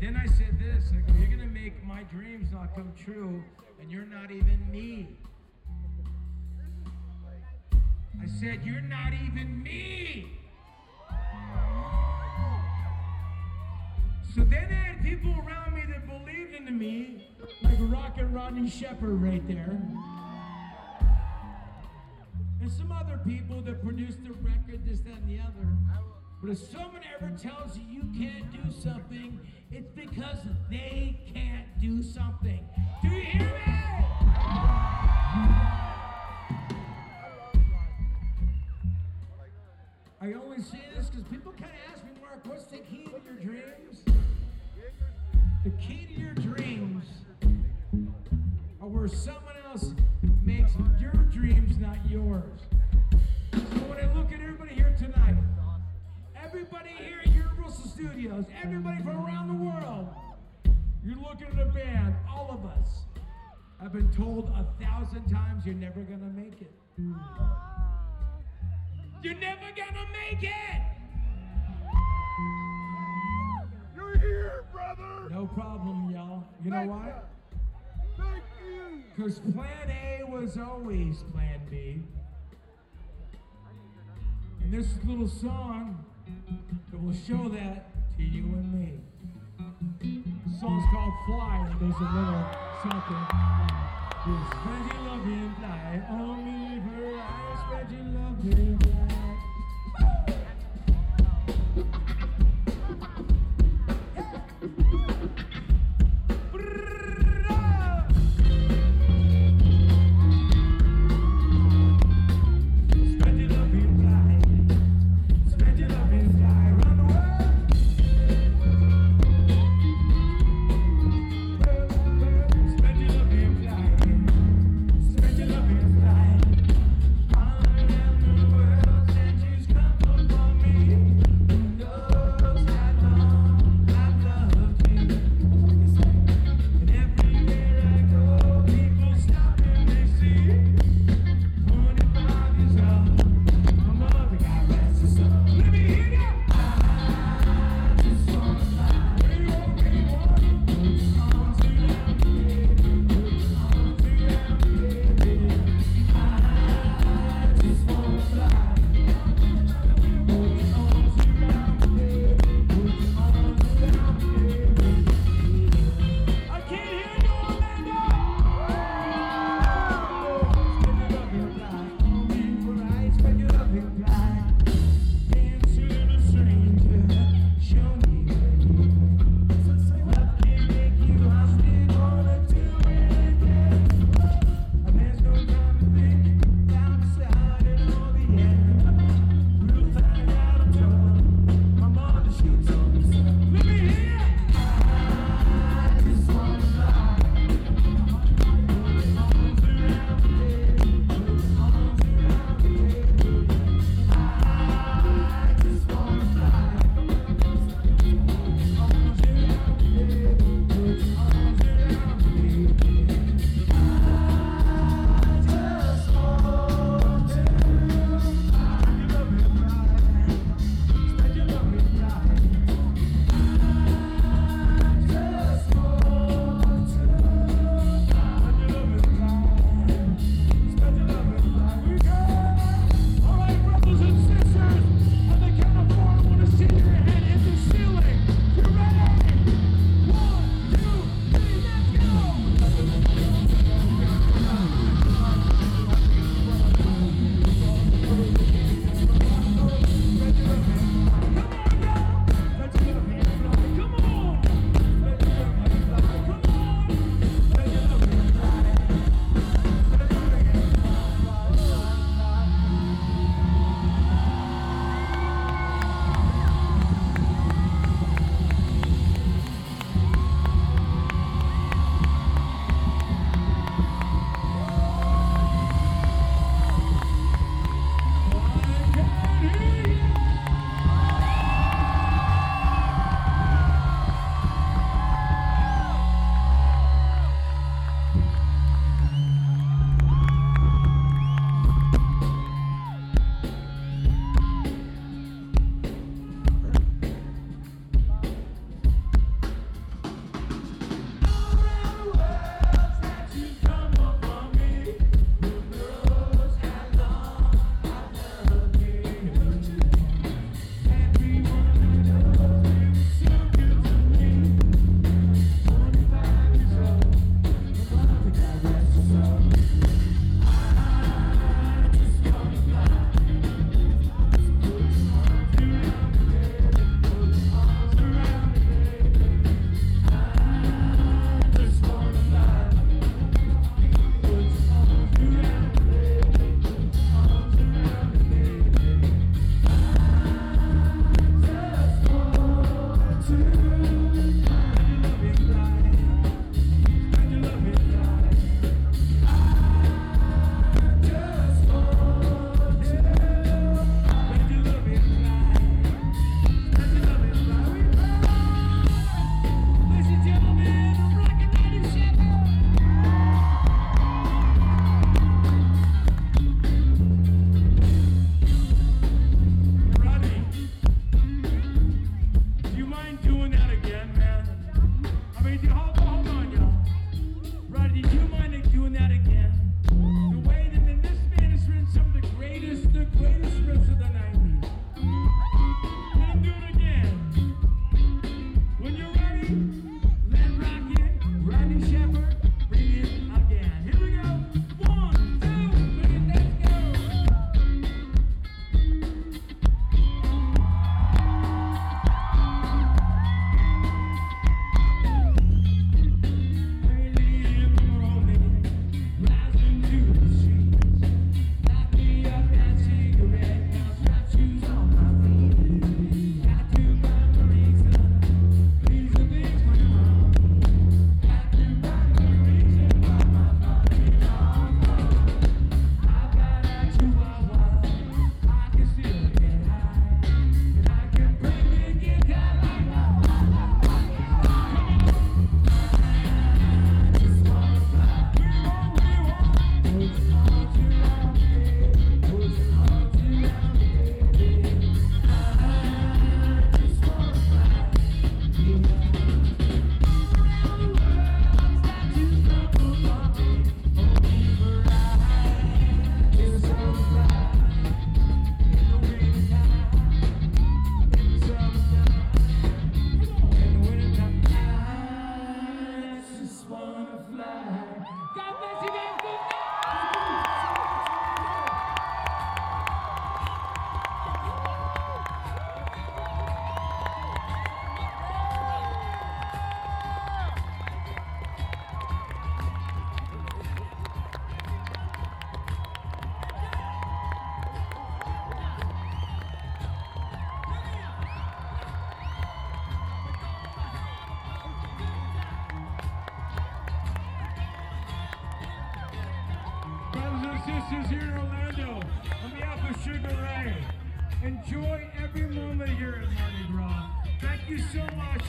And then I said this, go, you're gonna make my dreams not come true, and you're not even me. I said, you're not even me. So then I had people around me that believed into me, like Rocket Rodney Sheppard right there. And some other people that produced the record, this, that, and the other. But if someone ever tells you you can't do something, it's because they can't do something. Do you hear me? I only say this because people kind of ask me, Mark, what's the key to your dreams? The key to your dreams are where someone else makes your dreams not yours. So when I look at everybody here tonight, everybody here at Universal Studios, everybody from around the world, you're looking at a band, all of us I've been told a thousand times you're never gonna make it. You're never gonna make it! You're here, brother. No problem, y'all. You know why? Thank you. Because plan A was always plan B. And this little song that will show that to you and me. The song's called Fly, and there's a little something. You spread your love and fly on me, for I spread your love and fly. Services here in Orlando, on behalf of Sugar Ray, enjoy every moment here at Mardi Gras. Thank you so much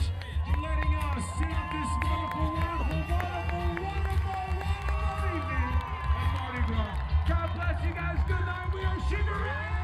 for letting us set up this wonderful, wonderful, wonderful, wonderful, wonderful evening at Mardi Gras. God bless you guys. Good night. We are Sugar Ray.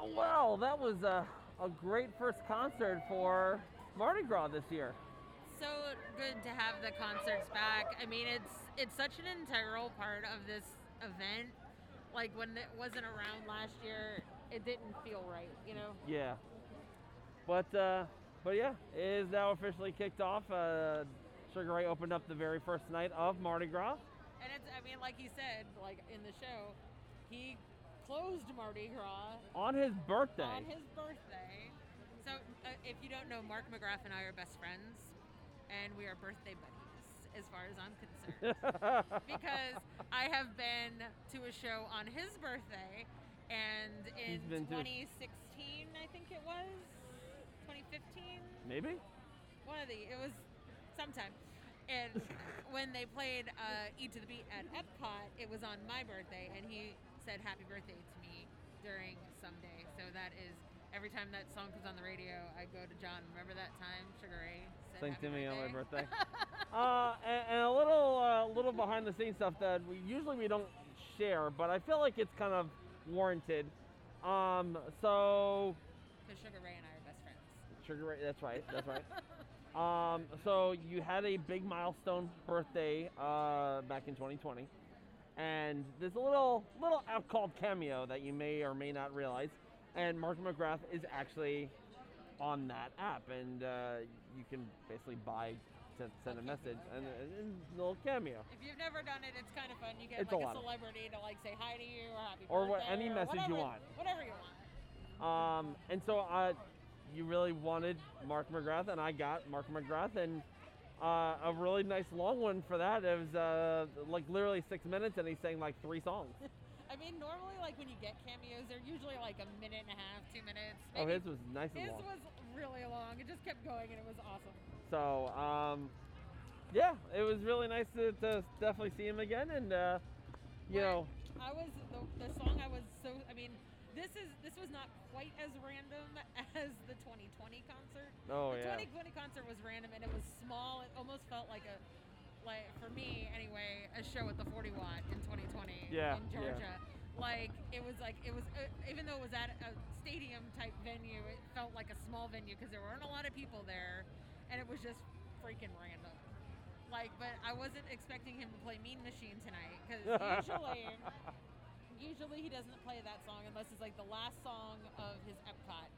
Oh, well, that was a, a great first concert for Mardi Gras this year. so good to have the concerts back. I mean, it's it's such an integral part of this event. Like when it wasn't around last year, it didn't feel right, you know. Yeah. But uh, but yeah, it is now officially kicked off. Uh, Sugar Ray opened up the very first night of Mardi Gras. And it's I mean, like he said, like in the show, he closed Mardi Gras on his birthday. on his birthday. So uh, if you don't know, Mark McGrath and I are best friends, and we are birthday buddies as far as I'm concerned. because I have been to a show on his birthday, and in been to- 2016, I think it was 2015, Maybe. one of the it was sometime. And when they played uh, "Eat to the Beat" at Epcot, it was on my birthday, and he said "Happy Birthday" to me during someday. So that is every time that song comes on the radio, I go to John. Remember that time Sugar Ray said Sing "Happy to me on my birthday?" birthday. uh, and, and a little uh, little behind the scenes stuff that we usually we don't share, but I feel like it's kind of warranted. Um, so Because Sugar Ray and I are best friends. Sugar Ray, that's right, that's right. Um, so you had a big milestone birthday uh, back in 2020, and there's a little little app called Cameo that you may or may not realize, and Mark McGrath is actually on that app, and uh, you can basically buy to send a message and, and a little cameo. If you've never done it, it's kind of fun. You get It's like a, of- celebrity to like say hi to you or happy birthday. Or what- any or message you want. Whatever you want. Um, and so uh, you really wanted Mark McGrath, and I got Mark McGrath, and uh, a really nice long one for that. It was uh, like literally six minutes, and he sang like three songs. I mean, normally, like when you get cameos, they're usually like a minute and a half, two minutes. Oh, his was nice and His long. was really long. It just kept going, and it was awesome. So um, yeah, it was really nice to, to definitely see him again, and uh, you know, I was the, the song. I was so. I mean, this is this was not quite as random as the 2020 concert. Oh, the yeah. 2020 concert was random, and it was small. It almost felt like a like for me anyway, a show at the 40 Watt in 2020 Yeah, in yeah. Georgia. Like it was like it was uh, even though it was at a stadium type venue, it felt like a small venue because there weren't a lot of people there, and it was just freaking random. Like, but I wasn't expecting him to play Mean Machine tonight because usually, usually he doesn't play that song unless it's like the last song of his Epcot.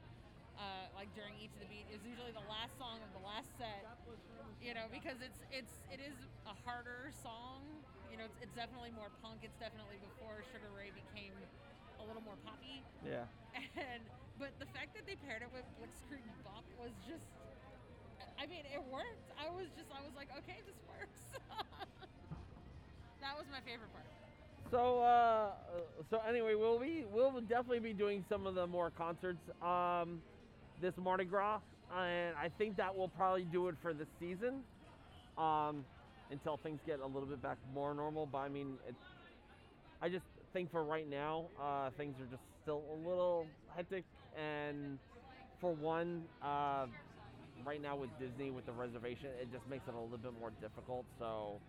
Uh, like during Eat to the Beat, is usually the last song of the last set. You know, because it's it's it is a harder song. You know, it's, it's definitely more punk. It's definitely before Sugar Ray became a little more poppy. Yeah. And but the fact that they paired it with Blitzkrieg Bop was just. I mean, it worked. I was just, I was like, okay, this works. that was my favorite part. So, uh, so anyway, we'll be we'll definitely be doing some of the more concerts um, this Mardi Gras, and I think that will probably do it for the season um, until things get a little bit back more normal. But I mean, it, I just think for right now, uh, things are just still a little hectic, and for one, uh, right now with Disney with the reservation, it just makes it a little bit more difficult. So.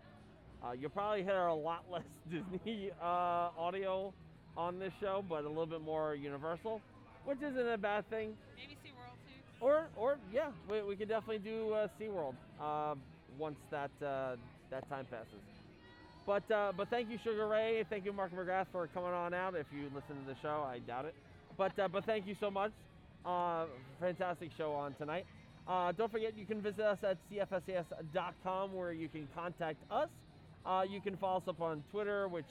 Uh, you'll probably hear a lot less Disney uh, audio on this show, but a little bit more Universal, which isn't a bad thing. Maybe SeaWorld too. Or, or yeah, we, we could definitely do uh, SeaWorld uh, once that uh, that time passes. But uh, but thank you, Sugar Ray. Thank you, Mark McGrath, for coming on out. If you listen to the show, I doubt it. But uh, but thank you so much. Uh, fantastic show on tonight. Uh, don't forget, you can visit us at cfsas.com where you can contact us. Uh, you can follow us up on Twitter, which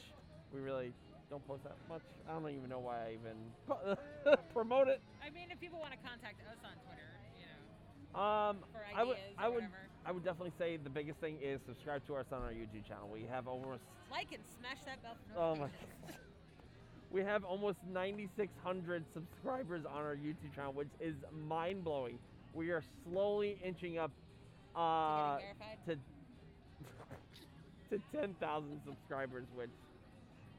we really don't post that much. I don't even know why I even promote it. I mean, if people want to contact us on Twitter, you know. Um, For I would, ideas I or would, whatever. I would definitely say the biggest thing is subscribe to us on our YouTube channel. We have almost, Like and smash that bell for oh my, we have almost 9,600 subscribers on our YouTube channel, which is mind blowing. We are slowly inching up uh, to to 10,000 subscribers, which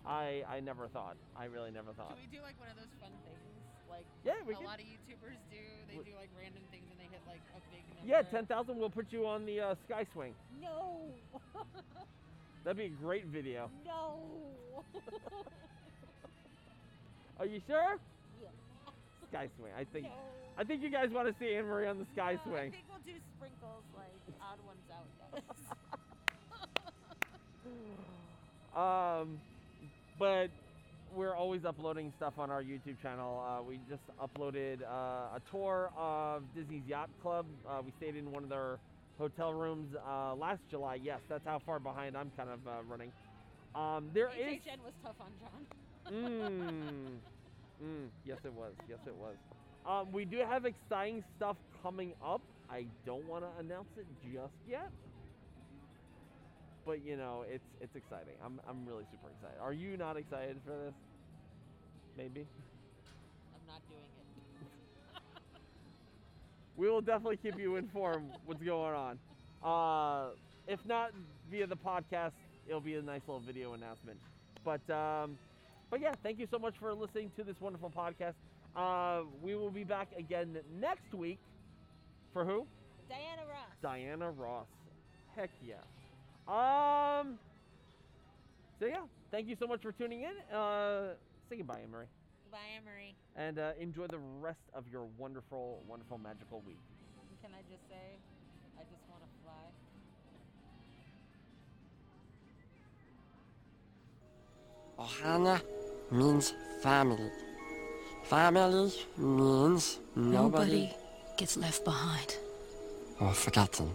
I I never thought. I really never thought. Can we do like one of those fun things? Like Yeah, we a can. lot of YouTubers do. They do like random things and they hit like a big number. Yeah, 10,000 will put you on the uh, Sky Swing. No. That'd be a great video. no. Are you sure? yeah. Sky Swing. I think. No. I think you guys want to see Anne Marie on the Sky No, I Swing. think we'll do sprinkles like odd ones out. Um, but we're always uploading stuff on our YouTube channel. Uh, we just uploaded uh, a tour of Disney's Yacht Club. Uh, we stayed in one of their hotel rooms uh, last July. Yes, that's how far behind I'm kind of uh, running. Um, there is. HHN was tough on John. Mm, mm, yes, it was. Yes, it was. Um, we do have exciting stuff coming up. I don't want to announce it just yet, but you know, it's it's exciting. I'm I'm really super excited. Are you not excited for this? Maybe. I'm not doing it. We will definitely keep you informed what's going on. Uh, if not via the podcast, it'll be a nice little video announcement. But um, but yeah, thank you so much for listening to this wonderful podcast. Uh, we will be back again next week. For who? Diana Ross. Diana Ross. Heck yeah. Um. So yeah, thank you so much for tuning in. Uh, say goodbye, Emery, Bye, Emery. and uh, enjoy the rest of your wonderful, wonderful, magical week. Can I just say, I just want to fly. Ohana means family. Family means nobody, Nobody gets left behind. or forgotten.